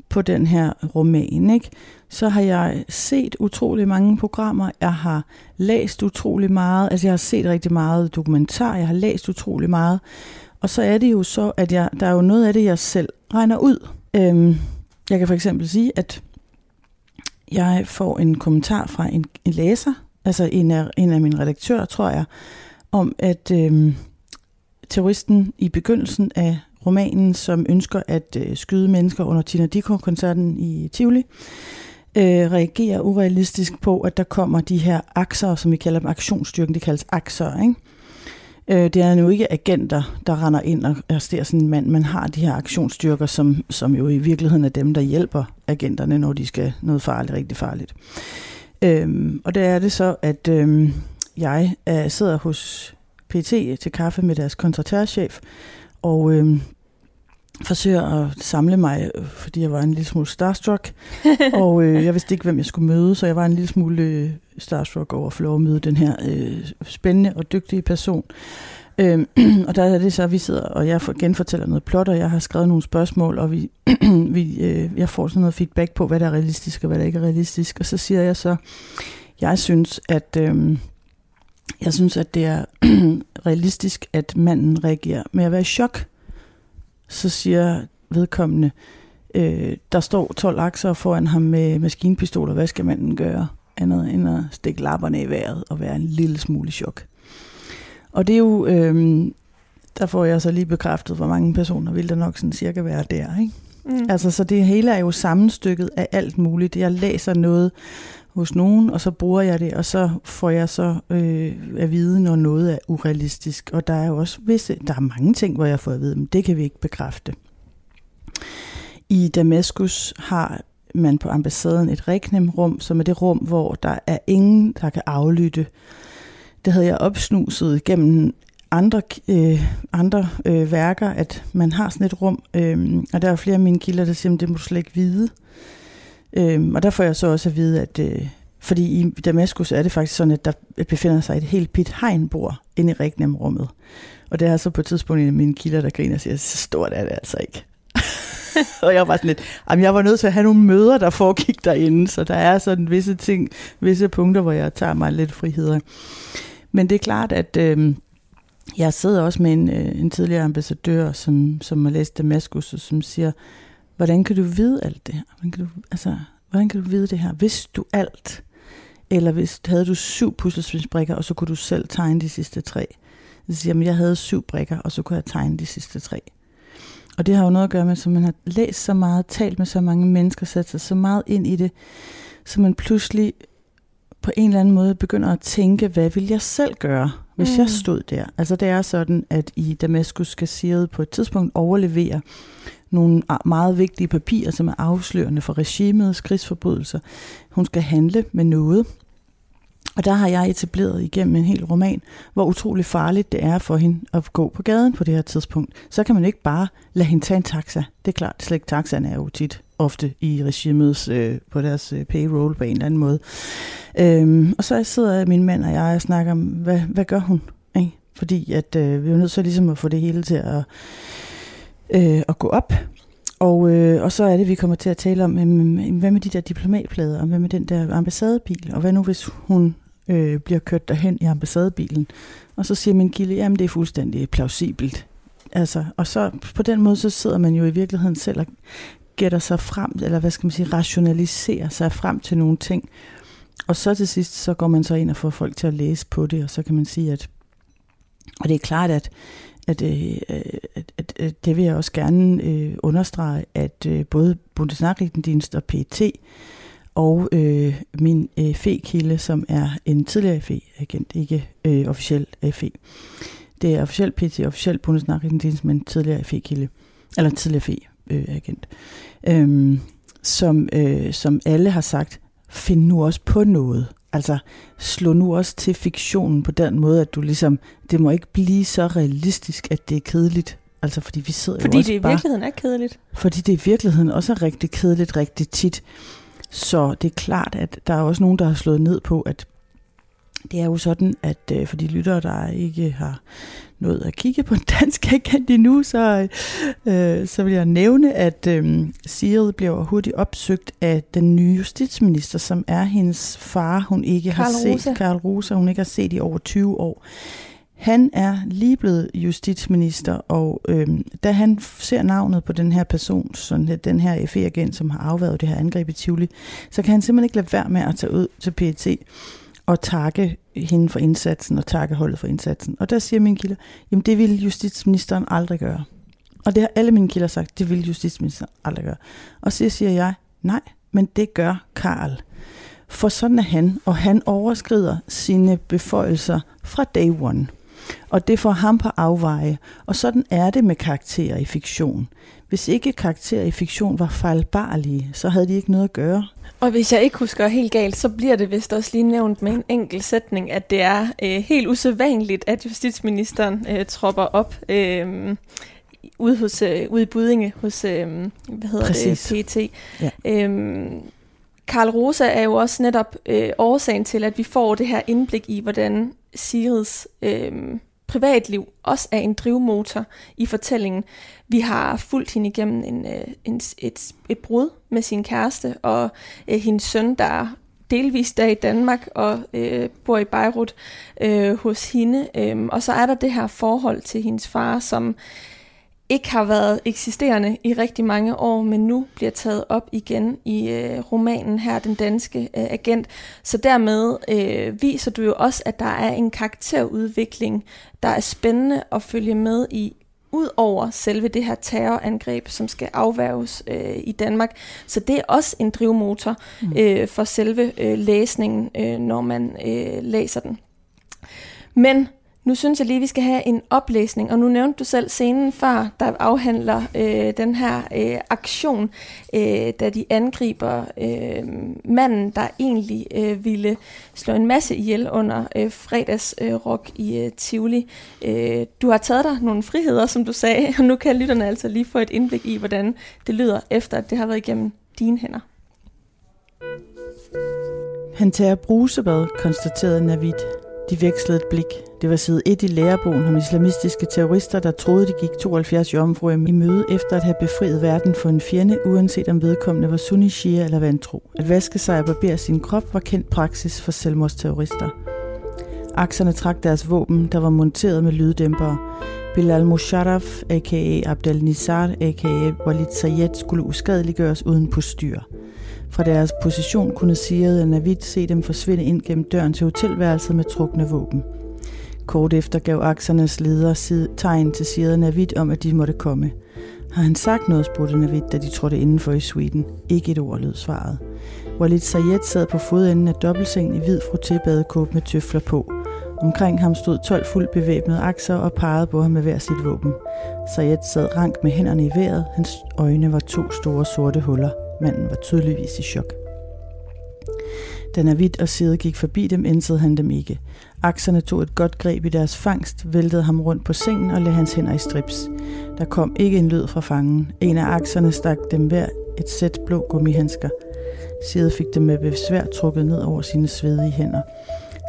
på den her roman, ikke? Så har jeg set utrolig mange programmer, jeg har læst utrolig meget, altså jeg har set rigtig meget dokumentar, jeg har læst utrolig meget, og så er det jo så, at jeg, der er jo noget af det, jeg selv regner ud. Øhm, jeg kan for eksempel sige, at jeg får en kommentar fra en, en læser, altså en af, en af mine redaktører, tror jeg, om at øhm, terroristen i begyndelsen af romanen, som ønsker at øh, skyde mennesker under Tina Dickow-koncerten i Tivoli, øh, reagerer urealistisk på, at der kommer de her akser, som vi kalder dem aktionsstyrken, det kaldes akser, ikke? Øh, det er jo ikke agenter, der render ind og arresterer sådan en mand. Man har de her aktionsstyrker, som, som jo i virkeligheden er dem, der hjælper agenterne, når de skal noget farligt, rigtig farligt. Øhm, og der er det så, at øhm, jeg er, sidder hos PT til kaffe med deres kontratærchef, og øhm, forsøger at samle mig, fordi jeg var en lille smule starstruck, og øh, jeg vidste ikke, hvem jeg skulle møde, så jeg var en lille smule øh, starstruck over at få lov at møde den her øh, spændende og dygtige person. Øhm, og der er det så, at vi sidder, og jeg genfortæller noget plot, og jeg har skrevet nogle spørgsmål, og vi, vi, øh, jeg får sådan noget feedback på, hvad der er realistisk, og hvad der ikke er realistisk. Og så siger jeg så, jeg synes, at... Øh, jeg synes, at det er realistisk, at manden reagerer med at være i chok. Så siger vedkommende, øh, der står 12 akser foran ham med maskinpistoler. Hvad skal manden gøre? Andet end at stikke lapperne i vejret og være en lille smule i chok. Og det er jo, øh, der får jeg så lige bekræftet, hvor mange personer vil der nok sådan cirka være der. Ikke? Mm. Altså, så det hele er jo sammenstykket af alt muligt. Jeg læser noget hos nogen, og så bruger jeg det, og så får jeg så øh, at vide, når noget er urealistisk. Og der er jo også visse, der er mange ting, hvor jeg får at vide, men det kan vi ikke bekræfte. I Damaskus har man på ambassaden et reknemrum, som er det rum, hvor der er ingen, der kan aflytte. Det havde jeg opsnuset gennem andre, øh, andre øh, værker, at man har sådan et rum, øh, og der er flere af mine kilder, der siger, at det må du slet ikke vide. Øhm, og der får jeg så også at vide, at øh, fordi i Damaskus er det faktisk sådan, at der befinder sig et helt pit hegnbord inde i Regnum-rummet. Og det er så på et tidspunkt en af mine kilder, der griner og siger, så stort er det altså ikke. og jeg var sådan lidt, jamen jeg var nødt til at have nogle møder, der foregik derinde, så der er sådan visse ting, visse punkter, hvor jeg tager mig lidt friheder. Men det er klart, at øh, jeg sidder også med en, øh, en tidligere ambassadør, som, som har læst Damaskus, og som siger, hvordan kan du vide alt det her? Hvordan kan du, altså, hvordan kan du vide det her? Hvis du alt, eller hvis havde du syv puslespilsbrikker, og så kunne du selv tegne de sidste tre. Det siger, jeg havde syv brikker, og så kunne jeg tegne de sidste tre. Og det har jo noget at gøre med, at man har læst så meget, talt med så mange mennesker, sat sig så meget ind i det, så man pludselig på en eller anden måde begynder at tænke, hvad vil jeg selv gøre, hvis mm. jeg stod der? Altså det er sådan, at i Damaskus skal på et tidspunkt overlevere nogle meget vigtige papirer, som er afslørende for regimets krigsforbrydelser. Hun skal handle med noget. Og der har jeg etableret igennem en hel roman, hvor utrolig farligt det er for hende at gå på gaden på det her tidspunkt. Så kan man ikke bare lade hende tage en taxa. Det er klart, slet ikke taxaen er jo tit ofte i regimets, øh, på deres øh, payroll på en eller anden måde. Øhm, og så sidder min mand og jeg og snakker om, hvad, hvad gør hun? Ikke? Fordi at, øh, vi er nødt til ligesom at få det hele til at øh, at gå op. Og, øh, og så er det, vi kommer til at tale om, øh, hvad med de der diplomatplader, og hvad med den der ambassadebil, og hvad nu hvis hun øh, bliver kørt derhen i ambassadebilen. Og så siger min kilde, jamen det er fuldstændig plausibelt. Altså, og så på den måde, så sidder man jo i virkeligheden selv og gætter sig frem, eller hvad skal man sige, rationaliserer sig frem til nogle ting. Og så til sidst, så går man så ind og får folk til at læse på det, og så kan man sige, at og det er klart, at at, øh, at, at, at det vil jeg også gerne øh, understrege, at øh, både Bundesnachrichtendienst og PT og øh, min øh, FE-kilde, som er en tidligere FE-agent, ikke øh, officiel FE. Det er officiel PT, officiel Bundesnachrichtendienst, men tidligere FE-kilde, eller tidligere FE-agent, øh, som, øh, som alle har sagt, find nu også på noget. Altså, slå nu også til fiktionen på den måde, at du ligesom, det må ikke blive så realistisk, at det er kedeligt. Altså, fordi vi sidder fordi jo også det i bare, virkeligheden er kedeligt. Fordi det i virkeligheden også er rigtig kedeligt, rigtig tit. Så det er klart, at der er også nogen, der har slået ned på, at det er jo sådan, at øh, for de lyttere, der ikke har nået at kigge på en dansk agent endnu, så, øh, så vil jeg nævne, at øh, Sigrid bliver hurtigt opsøgt af den nye justitsminister, som er hendes far, hun ikke Karl har set, Karl Rosa, hun ikke har set i over 20 år. Han er lige blevet justitsminister, og øh, da han ser navnet på den her person, sådan den her FE-agent, som har afværet det her angreb i Tivoli, så kan han simpelthen ikke lade være med at tage ud til PET og takke hende for indsatsen og takke holdet for indsatsen. Og der siger min kilder, jamen det ville justitsministeren aldrig gøre. Og det har alle mine kilder sagt, det ville justitsministeren aldrig gøre. Og så siger jeg, nej, men det gør Karl. For sådan er han, og han overskrider sine beføjelser fra day one. Og det får ham på afveje. Og sådan er det med karakterer i fiktion. Hvis ikke karakterer i fiktion var fejlbarlige, så havde de ikke noget at gøre. Og hvis jeg ikke husker helt galt, så bliver det vist også lige nævnt med en enkelt sætning, at det er øh, helt usædvanligt, at justitsministeren øh, tropper op øh, ude, hos, øh, ude i Budinge hos øh, hvad hedder Præcis. det, PT. Ja. Øh, Karl Rosa er jo også netop øh, årsagen til, at vi får det her indblik i, hvordan Sirids øh, privatliv også er en drivmotor i fortællingen. Vi har fulgt hende igennem en, øh, en, et, et brud med sin kæreste, og øh, hendes søn, der delvist er i Danmark og øh, bor i Beirut øh, hos hende. Øh, og så er der det her forhold til hendes far, som ikke har været eksisterende i rigtig mange år, men nu bliver taget op igen i øh, romanen her, Den Danske øh, Agent. Så dermed øh, viser du jo også, at der er en karakterudvikling, der er spændende at følge med i, ud over selve det her terrorangreb, som skal afværges øh, i Danmark. Så det er også en drivmotor øh, for selve øh, læsningen, øh, når man øh, læser den. Men nu synes jeg lige, vi skal have en oplæsning, og nu nævnte du selv scenen før, der afhandler øh, den her øh, aktion, øh, da de angriber øh, manden, der egentlig øh, ville slå en masse ihjel under øh, fredagsrock øh, rock i øh, Tivoli. Øh, du har taget dig nogle friheder, som du sagde, og nu kan lytterne altså lige få et indblik i, hvordan det lyder, efter at det har været igennem dine hænder. Han tager brusebad, konstaterede Navid. De vekslede et blik. Det var side 1 i lærebogen om islamistiske terrorister, der troede, de gik 72 jomfruer i møde efter at have befriet verden for en fjende, uanset om vedkommende var sunni, shia eller vantro. At vaske sig og barbere sin krop var kendt praksis for selvmordsterrorister. Akserne trak deres våben, der var monteret med lyddæmpere. Bilal Musharraf, a.k.a. Abdel Nizar, a.k.a. Walid Sayed, skulle uskadeliggøres uden postyr. Fra deres position kunne Siret og Navid se dem forsvinde ind gennem døren til hotelværelset med trukne våben. Kort efter gav aksernes leder tegn til Siret og Navid om, at de måtte komme. Har han sagt noget, spurgte Navid, da de trådte indenfor i suiten. Ikke et ord lød svaret. Walid Sayed sad på fodenden af dobbeltsengen i hvid frotébadekåbe med tøfler på. Omkring ham stod 12 fuldt bevæbnede akser og pegede på ham med hver sit våben. Sayed sad rank med hænderne i vejret. Hans øjne var to store sorte huller. Manden var tydeligvis i chok. Da Navid og Sede gik forbi dem, indsede han dem ikke. Akserne tog et godt greb i deres fangst, væltede ham rundt på sengen og lagde hans hænder i strips. Der kom ikke en lyd fra fangen. En af akserne stak dem hver et sæt blå gummihandsker. Sede fik dem med besvær trukket ned over sine svedige hænder.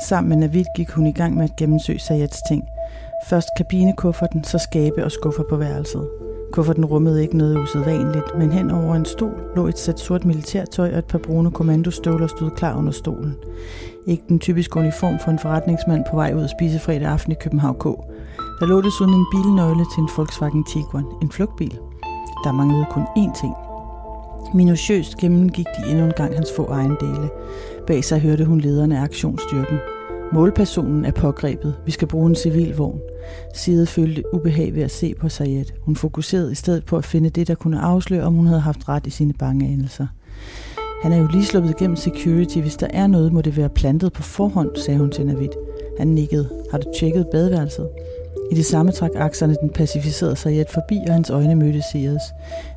Sammen med Navid gik hun i gang med at gennemsøge Sayeds ting. Først kabinekufferten, så skabe og skuffer på værelset. Kufferten rummede ikke noget usædvanligt, men hen over en stol lå et sæt sort militærtøj og et par brune kommandostøvler stod klar under stolen. Ikke den typiske uniform for en forretningsmand på vej ud at spise fredag aften i København K. Der lå desuden en bilnøgle til en Volkswagen Tiguan, en flugtbil. Der manglede kun én ting. Minutiøst gennemgik de endnu en gang hans få ejendele. Bag sig hørte hun lederne af aktionsstyrken. Målpersonen er pågrebet. Vi skal bruge en civilvogn. Side følte ubehag ved at se på Sayed. Hun fokuserede i stedet på at finde det, der kunne afsløre, om hun havde haft ret i sine bange anelser. Han er jo lige sluppet igennem security. Hvis der er noget, må det være plantet på forhånd, sagde hun til Navid. Han nikkede. Har du tjekket badeværelset? I det samme trak akserne den pacificerede Sayed forbi, og hans øjne mødte Sayeds.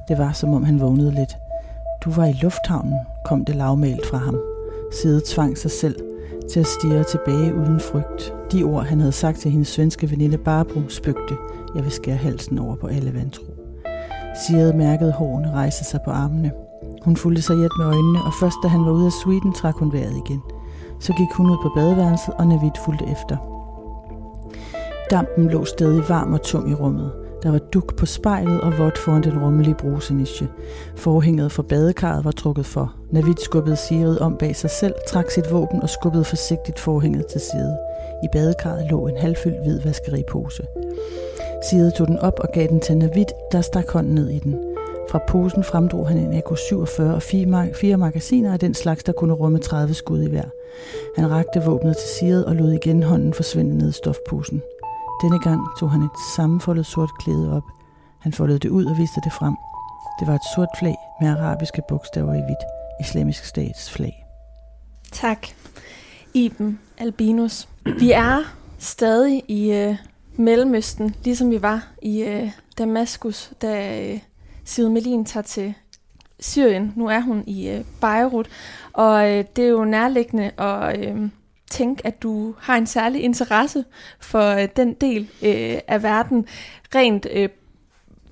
Det var, som om han vågnede lidt. Du var i lufthavnen, kom det lavmælt fra ham. Side tvang sig selv til at stige tilbage uden frygt. De ord, han havde sagt til hendes svenske veninde Barbro, spøgte. Jeg vil skære halsen over på alle vantro. Sirede mærkede hårene rejse sig på armene. Hun fulgte sig hjælp med øjnene, og først da han var ude af suiten, trak hun vejret igen. Så gik hun ud på badeværelset, og Navid fulgte efter. Dampen lå stadig varm og tung i rummet. Der var duk på spejlet og vådt foran den rummelige brusenische. Forhænget for badekarret var trukket for. Navid skubbede Sigrid om bag sig selv, trak sit våben og skubbede forsigtigt forhænget til side. I badekarret lå en halvfyldt hvid vaskeripose. Sigrid tog den op og gav den til Navid, der stak hånden ned i den. Fra posen fremdrog han en AK-47 og fire, magasiner af den slags, der kunne rumme 30 skud i hver. Han rakte våbnet til Sigrid og lod igen hånden forsvinde ned i stofposen. Denne gang tog han et sammenfoldet sort klæde op. Han foldede det ud og viste det frem. Det var et sort flag med arabiske bogstaver i hvidt. Islamisk stats flag. Tak. Iben Albinus. Vi er stadig i øh, Mellemøsten, ligesom vi var i øh, Damaskus, da øh, Sigrid Melin tager til Syrien. Nu er hun i øh, Beirut, og øh, det er jo nærliggende at øh, tænke, at du har en særlig interesse for øh, den del øh, af verden. Rent øh,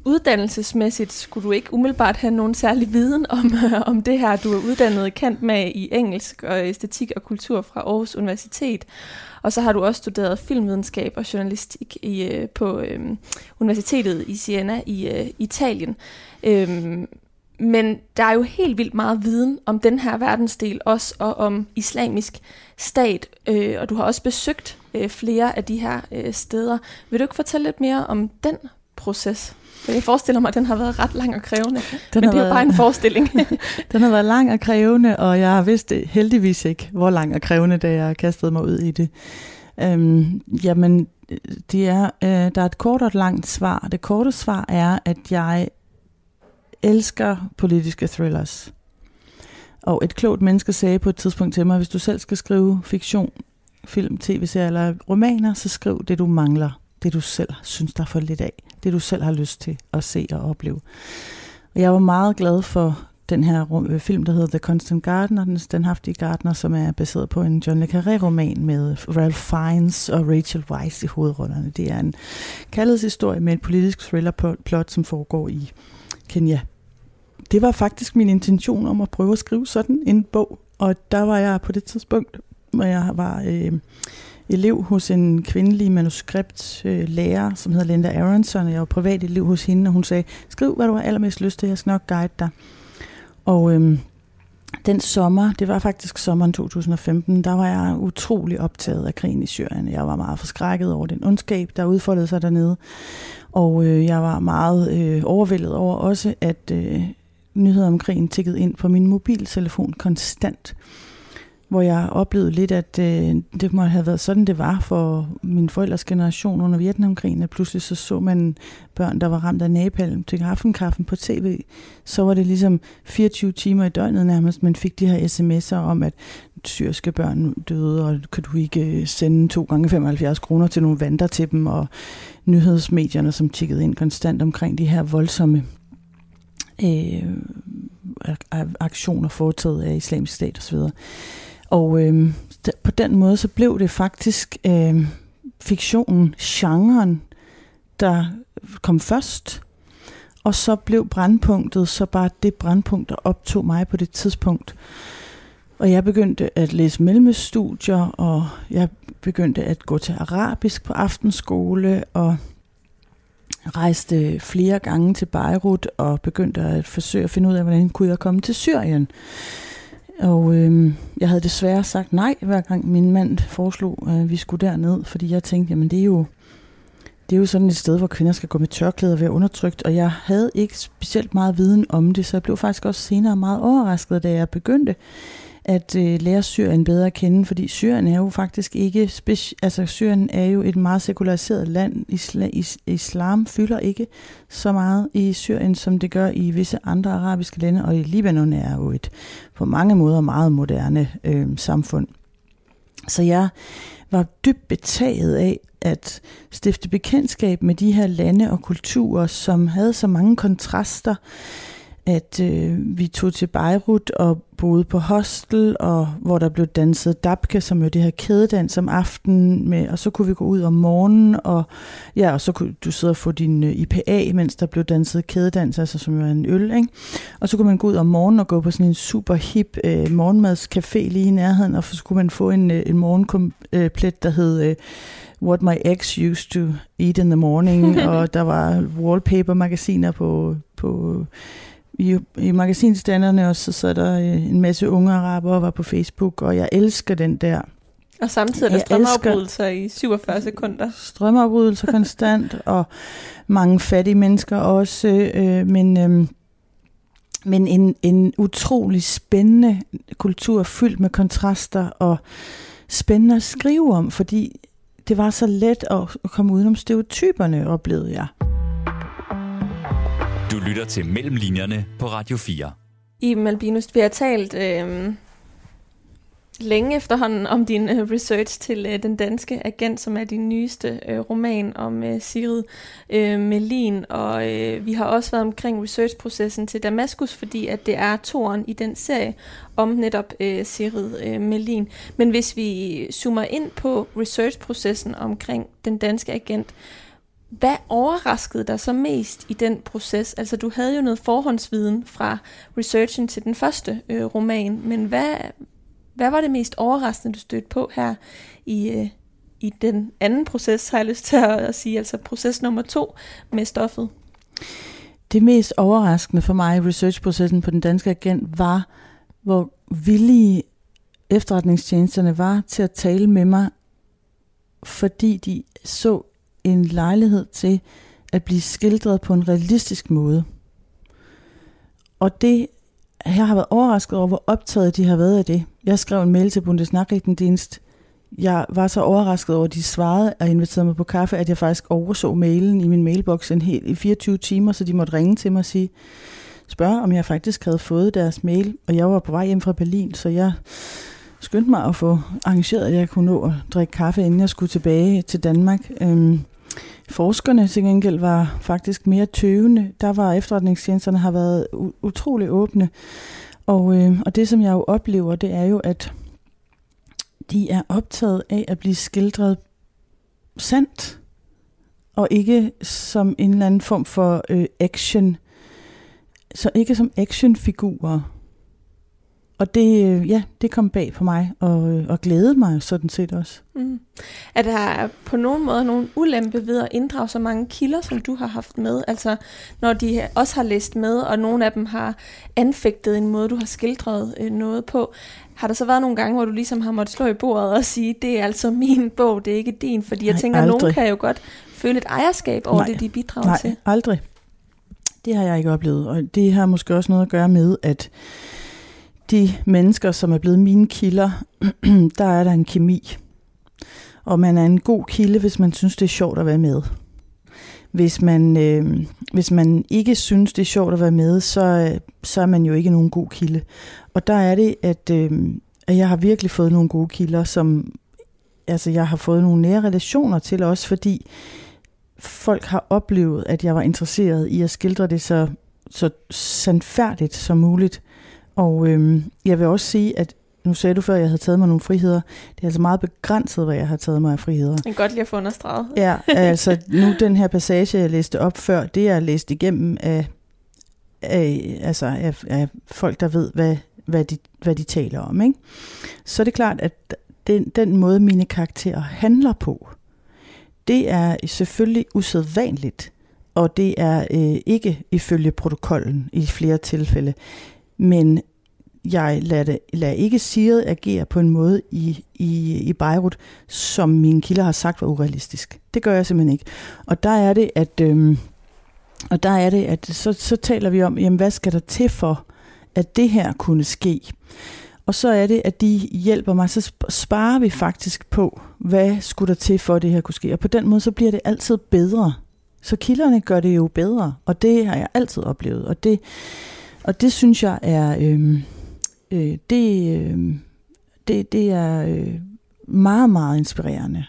uddannelsesmæssigt skulle du ikke umiddelbart have nogen særlig viden om, øh, om det her. Du er uddannet kendt med i engelsk og æstetik og kultur fra Aarhus Universitet. Og så har du også studeret filmvidenskab og journalistik i, øh, på øh, Universitetet i Siena i øh, Italien. Øh, men der er jo helt vildt meget viden om den her verdensdel også, og om islamisk stat, øh, og du har også besøgt øh, flere af de her øh, steder. Vil du ikke fortælle lidt mere om den proces? For jeg forestiller mig, at den har været ret lang og krævende, den men det er jo bare en forestilling. den har været lang og krævende, og jeg har vidst heldigvis ikke, hvor lang og krævende, da jeg kastede mig ud i det. Øhm, jamen, det er, øh, der er et kort og et langt svar. Det korte svar er, at jeg elsker politiske thrillers. Og et klogt menneske sagde på et tidspunkt til mig, hvis du selv skal skrive fiktion, film, tv-serier eller romaner, så skriv det, du mangler. Det, du selv synes, der er for lidt af. Det, du selv har lyst til at se og opleve. Og jeg var meget glad for den her øh, film, der hedder The Constant Gardener, den standhaftige gardener, som er baseret på en John le Carré-roman med Ralph Fiennes og Rachel Weisz i hovedrollerne. Det er en kærlighedshistorie med et politisk thriller-plot, som foregår i Kenya. Det var faktisk min intention om at prøve at skrive sådan en bog, og der var jeg på det tidspunkt, hvor jeg var øh, elev hos en kvindelig manuskriptlærer, øh, som hedder Linda Aronson, og jeg var privat elev hos hende, og hun sagde, skriv hvad du har allermest lyst til, jeg skal nok guide dig. Og øh, den sommer, det var faktisk sommeren 2015, der var jeg utrolig optaget af krigen i Syrien. Jeg var meget forskrækket over den ondskab, der udfoldede sig dernede. Og øh, jeg var meget øh, overvældet over også, at øh, nyheder om krigen tikkede ind på min mobiltelefon konstant hvor jeg oplevede lidt, at øh, det må have været sådan, det var for min forældres generation under Vietnamkrigen, at pludselig så så man børn, der var ramt af napalm til aftenkaffen på tv. Så var det ligesom 24 timer i døgnet nærmest, man fik de her sms'er om, at syriske børn døde, og kan du ikke øh, sende to gange 75 kroner til nogle vanter til dem, og nyhedsmedierne, som tikkede ind konstant omkring de her voldsomme øh, aktioner foretaget af islamisk stat osv. Og øh, på den måde så blev det faktisk øh, fiktionen, genren, der kom først. Og så blev brandpunktet så bare det brandpunkt, der optog mig på det tidspunkt. Og jeg begyndte at læse mellemstudier, og jeg begyndte at gå til arabisk på aftenskole, og rejste flere gange til Beirut, og begyndte at forsøge at finde ud af, hvordan kunne jeg komme til Syrien. Og øh, jeg havde desværre sagt nej, hver gang min mand foreslog, at vi skulle derned, fordi jeg tænkte, jamen det er jo, det er jo sådan et sted, hvor kvinder skal gå med tørklæder og være undertrykt, og jeg havde ikke specielt meget viden om det, så jeg blev faktisk også senere meget overrasket, da jeg begyndte at øh, lære Syrien bedre at kende, fordi Syrien er jo faktisk ikke, speci- altså Syrien er jo et meget sekulariseret land. Isla- is- islam fylder ikke så meget i Syrien, som det gør i visse andre arabiske lande, og i Libanon er jo et på mange måder meget moderne øh, samfund. Så jeg var dybt betaget af at stifte bekendtskab med de her lande og kulturer, som havde så mange kontraster, at øh, vi tog til Beirut og boede på hostel, og hvor der blev danset dabke, som jo det her kædedans om aftenen, med, og så kunne vi gå ud om morgenen, og ja, og så kunne du sidde og få din øh, IPA, mens der blev danset kædedans, altså som jo er en øl, ikke? Og så kunne man gå ud om morgenen og gå på sådan en super hip øh, morgenmadscafé lige i nærheden, og så kunne man få en, øh, en morgenkomplet, der hed... Øh, What My Ex Used to Eat in the Morning, og der var wallpaper-magasiner på, på i, i magasinstanderne, og så sad der øh, en masse unge araber og var på Facebook, og jeg elsker den der. Og samtidig er der strømafbrydelser i 47 sekunder. Strømafbrydelser konstant, og mange fattige mennesker også, øh, men... Øh, men en, en utrolig spændende kultur, fyldt med kontraster og spændende at skrive om, fordi det var så let at komme udenom stereotyperne, oplevede jeg. Du lytter til Mellemlinjerne på Radio 4. I Malbinus, vi har talt øh, længe efterhånden om din øh, research til øh, Den Danske Agent, som er din nyeste øh, roman om øh, Sigrid øh, Melin. Og øh, vi har også været omkring researchprocessen til Damaskus, fordi at det er toren i den serie om netop øh, Sigrid øh, Melin. Men hvis vi zoomer ind på researchprocessen omkring Den Danske Agent, hvad overraskede dig så mest i den proces? Altså, du havde jo noget forhåndsviden fra researchen til den første øh, roman, men hvad, hvad var det mest overraskende, du stødte på her i, øh, i den anden proces, har jeg lyst til at, at sige, altså proces nummer to med stoffet? Det mest overraskende for mig i researchprocessen på den danske agent var, hvor villige efterretningstjenesterne var til at tale med mig, fordi de så en lejlighed til at blive skildret på en realistisk måde. Og det, jeg har været overrasket over, hvor optaget de har været af det. Jeg skrev en mail til Bundesnachrichtendienst. Jeg var så overrasket over, at de svarede og inviterede mig på kaffe, at jeg faktisk overså mailen i min mailbox en hel, i 24 timer, så de måtte ringe til mig og sige, spørge, om jeg faktisk havde fået deres mail. Og jeg var på vej hjem fra Berlin, så jeg skyndte mig at få arrangeret, at jeg kunne nå at drikke kaffe, inden jeg skulle tilbage til Danmark. Øhm, forskerne til gengæld var faktisk mere tøvende. Der var efterretningstjenesterne har været utrolig åbne. Og, øh, og det, som jeg jo oplever, det er jo, at de er optaget af at blive skildret sandt, og ikke som en eller anden form for øh, action. Så ikke som actionfigurer. Og det, øh, ja, det kom bag på mig, og, øh, og glædede mig sådan set også. Mm. Er der på nogen måde nogen ulempe ved at inddrage så mange kilder, som du har haft med? Altså, når de også har læst med, og nogle af dem har anfægtet en måde, du har skildret øh, noget på, har der så været nogle gange, hvor du ligesom har måttet slå i bordet og sige, det er altså min bog, det er ikke din? Fordi jeg tænker, at nogen kan jo godt føle et ejerskab over Nej. det, de bidrager Nej, til. aldrig. Det har jeg ikke oplevet, og det har måske også noget at gøre med, at de mennesker, som er blevet mine kilder, der er der en kemi. Og man er en god kilde, hvis man synes, det er sjovt at være med. Hvis man, øh, hvis man ikke synes, det er sjovt at være med, så, øh, så er man jo ikke nogen god kilde. Og der er det, at, øh, at jeg har virkelig fået nogle gode kilder, som altså, jeg har fået nogle nære relationer til også, fordi folk har oplevet, at jeg var interesseret i at skildre det så, så sandfærdigt som muligt. Og øh, jeg vil også sige, at nu sagde du før, at jeg havde taget mig nogle friheder. Det er altså meget begrænset, hvad jeg har taget mig af friheder. Det er godt lige at få understreget. ja, altså nu den her passage, jeg læste op før, det er læst igennem af, af, altså af, af folk, der ved, hvad, hvad, de, hvad de taler om. Ikke? Så er det klart, at den, den måde, mine karakterer handler på, det er selvfølgelig usædvanligt, og det er øh, ikke ifølge protokollen i flere tilfælde. Men jeg lader, det, lader ikke Siret agere på en måde i, i, i Beirut, som mine kilder har sagt var urealistisk. Det gør jeg simpelthen ikke. Og der er det, at, øhm, og der er det, at så, så taler vi om, jamen, hvad skal der til for, at det her kunne ske? Og så er det, at de hjælper mig, så sparer vi faktisk på, hvad skulle der til for, at det her kunne ske. Og på den måde, så bliver det altid bedre. Så kilderne gør det jo bedre, og det har jeg altid oplevet. Og det, og det synes jeg er, øh, øh, det, øh, det, det er øh, meget, meget inspirerende.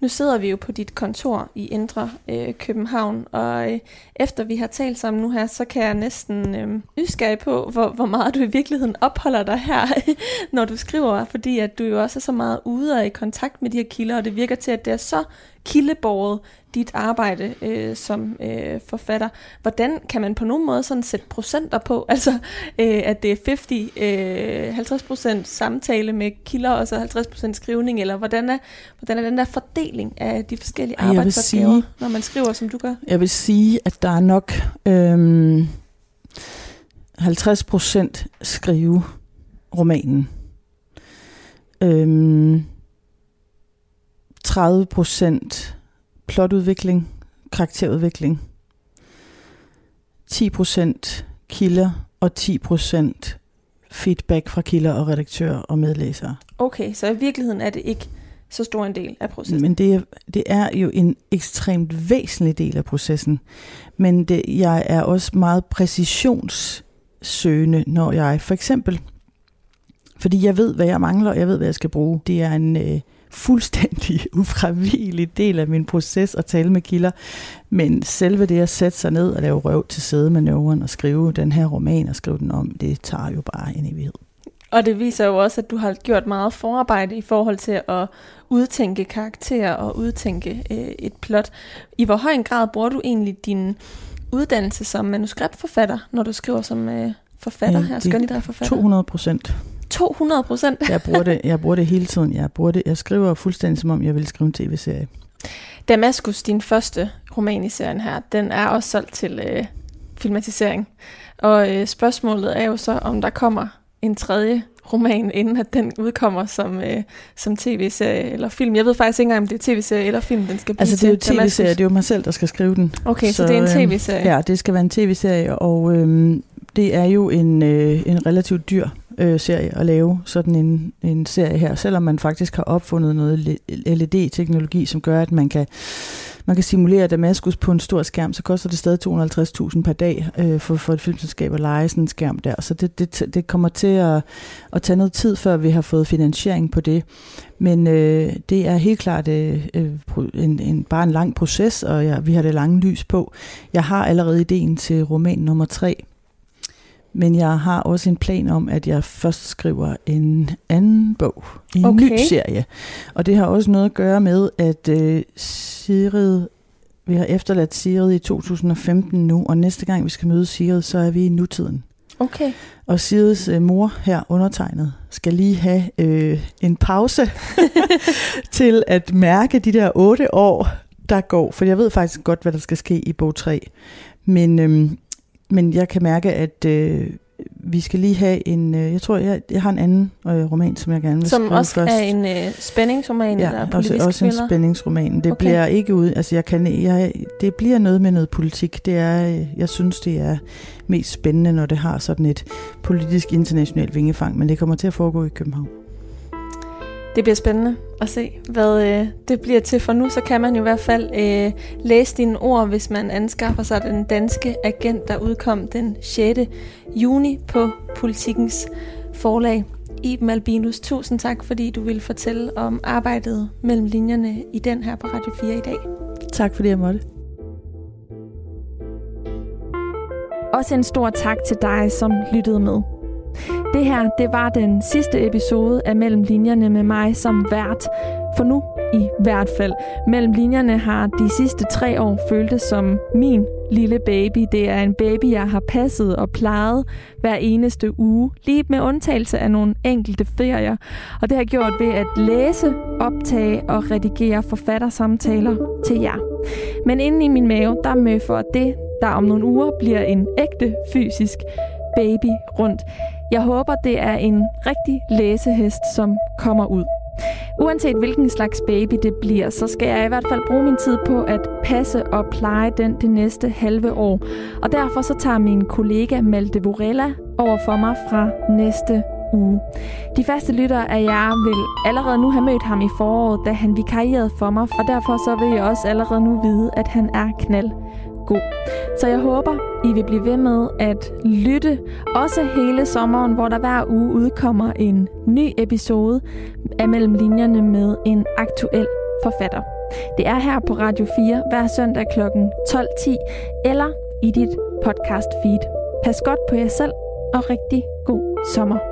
Nu sidder vi jo på dit kontor i Indre øh, København, og øh, efter vi har talt sammen nu her, så kan jeg næsten øh, nysgerrig på, hvor, hvor meget du i virkeligheden opholder dig her, når du skriver, fordi at du jo også er så meget ude og i kontakt med de her kilder, og det virker til, at det er så kildebåret, dit arbejde øh, som øh, forfatter. Hvordan kan man på nogen måde sådan sætte procenter på? Altså, øh, at det er 50, øh, 50 procent samtale med kilder, og så 50 procent skrivning, eller hvordan er, hvordan er den der fordeling af de forskellige arbejdsopgaver, sige, når man skriver, som du gør? Jeg vil sige, at der er nok øh, 50 procent skrive romanen. Øh, 30 procent plotudvikling, karakterudvikling, 10% kilder og 10% feedback fra kilder og redaktører og medlæsere. Okay, så i virkeligheden er det ikke så stor en del af processen. Men det er, det er jo en ekstremt væsentlig del af processen. Men det, jeg er også meget præcisionssøgende, når jeg for eksempel, fordi jeg ved, hvad jeg mangler, og jeg ved, hvad jeg skal bruge. Det er en, øh, fuldstændig ufravigelig del af min proces at tale med kilder. Men selve det at sætte sig ned og lave røv til sædemanøvren og skrive den her roman og skrive den om, det tager jo bare en evighed. Og det viser jo også, at du har gjort meget forarbejde i forhold til at udtænke karakterer og udtænke øh, et plot. I hvor høj en grad bruger du egentlig din uddannelse som manuskriptforfatter, når du skriver som øh, forfatter ja, her, skønlitterær forfatter? 200 procent. 200 procent. jeg, bruger det, jeg bruger det hele tiden. Jeg, bruger det, jeg skriver fuldstændig, som om jeg vil skrive en tv-serie. Damaskus, din første roman i serien her, den er også solgt til øh, filmatisering. Og øh, spørgsmålet er jo så, om der kommer en tredje roman, inden at den udkommer som, øh, som tv-serie eller film. Jeg ved faktisk ikke engang, om det er tv-serie eller film, den skal blive Altså det er jo tv-serie, det er jo mig selv, der skal skrive den. Okay, så, så det er en øhm, tv-serie? ja, det skal være en tv-serie, og øhm, det er jo en, øh, en relativt dyr øh, serie at lave sådan en, en serie her, selvom man faktisk har opfundet noget LED-teknologi, som gør, at man kan man kan simulere Damaskus på en stor skærm, så koster det stadig 250.000 per dag øh, for, for et filmselskab at lege sådan en skærm der. Så det, det, det kommer til at, at tage noget tid, før vi har fået finansiering på det. Men øh, det er helt klart øh, øh en, en, bare en lang proces, og ja, vi har det lange lys på. Jeg har allerede ideen til roman nummer 3, men jeg har også en plan om, at jeg først skriver en anden bog. En okay. ny serie. Og det har også noget at gøre med, at øh, Sigrid, vi har efterladt Sigrid i 2015 nu, og næste gang vi skal møde Sigrid, så er vi i nutiden. Okay. Og Sigrids øh, mor her undertegnet skal lige have øh, en pause til at mærke de der otte år, der går. For jeg ved faktisk godt, hvad der skal ske i bog 3. Men øhm, men jeg kan mærke, at øh, vi skal lige have en, øh, jeg tror, jeg, jeg har en anden øh, roman, som jeg gerne vil Som også først. er en øh, spændingsroman? Ja, eller også, også en spændingsroman. Det okay. bliver ikke ud, altså jeg kan, jeg, det bliver noget med noget politik. Det er, øh, jeg synes, det er mest spændende, når det har sådan et politisk internationalt vingefang, men det kommer til at foregå i København. Det bliver spændende at se, hvad øh, det bliver til. For nu så kan man jo i hvert fald øh, læse dine ord, hvis man anskaffer sig den danske agent, der udkom den 6. juni på Politikens forlag. Iben Albinus, tusind tak, fordi du vil fortælle om arbejdet mellem linjerne i den her på Radio 4 i dag. Tak fordi jeg måtte. Også en stor tak til dig, som lyttede med. Det her, det var den sidste episode af Mellem Linjerne med mig som vært. For nu i hvert fald. Mellem linjerne har de sidste tre år føltes som min lille baby. Det er en baby, jeg har passet og plejet hver eneste uge, lige med undtagelse af nogle enkelte ferier. Og det har jeg gjort ved at læse, optage og redigere forfattersamtaler til jer. Men inde i min mave, der møffer det, der om nogle uger bliver en ægte fysisk baby rundt. Jeg håber, det er en rigtig læsehest, som kommer ud. Uanset hvilken slags baby det bliver, så skal jeg i hvert fald bruge min tid på at passe og pleje den det næste halve år. Og derfor så tager min kollega Malte Vorella over for mig fra næste uge. De faste lyttere af jer vil allerede nu have mødt ham i foråret, da han vikarierede for mig, og derfor så vil jeg også allerede nu vide, at han er knald god. Så jeg håber, I vil blive ved med at lytte, også hele sommeren, hvor der hver uge udkommer en ny episode af Mellem Linjerne med en aktuel forfatter. Det er her på Radio 4 hver søndag kl. 12.10 eller i dit podcast feed. Pas godt på jer selv og rigtig god sommer.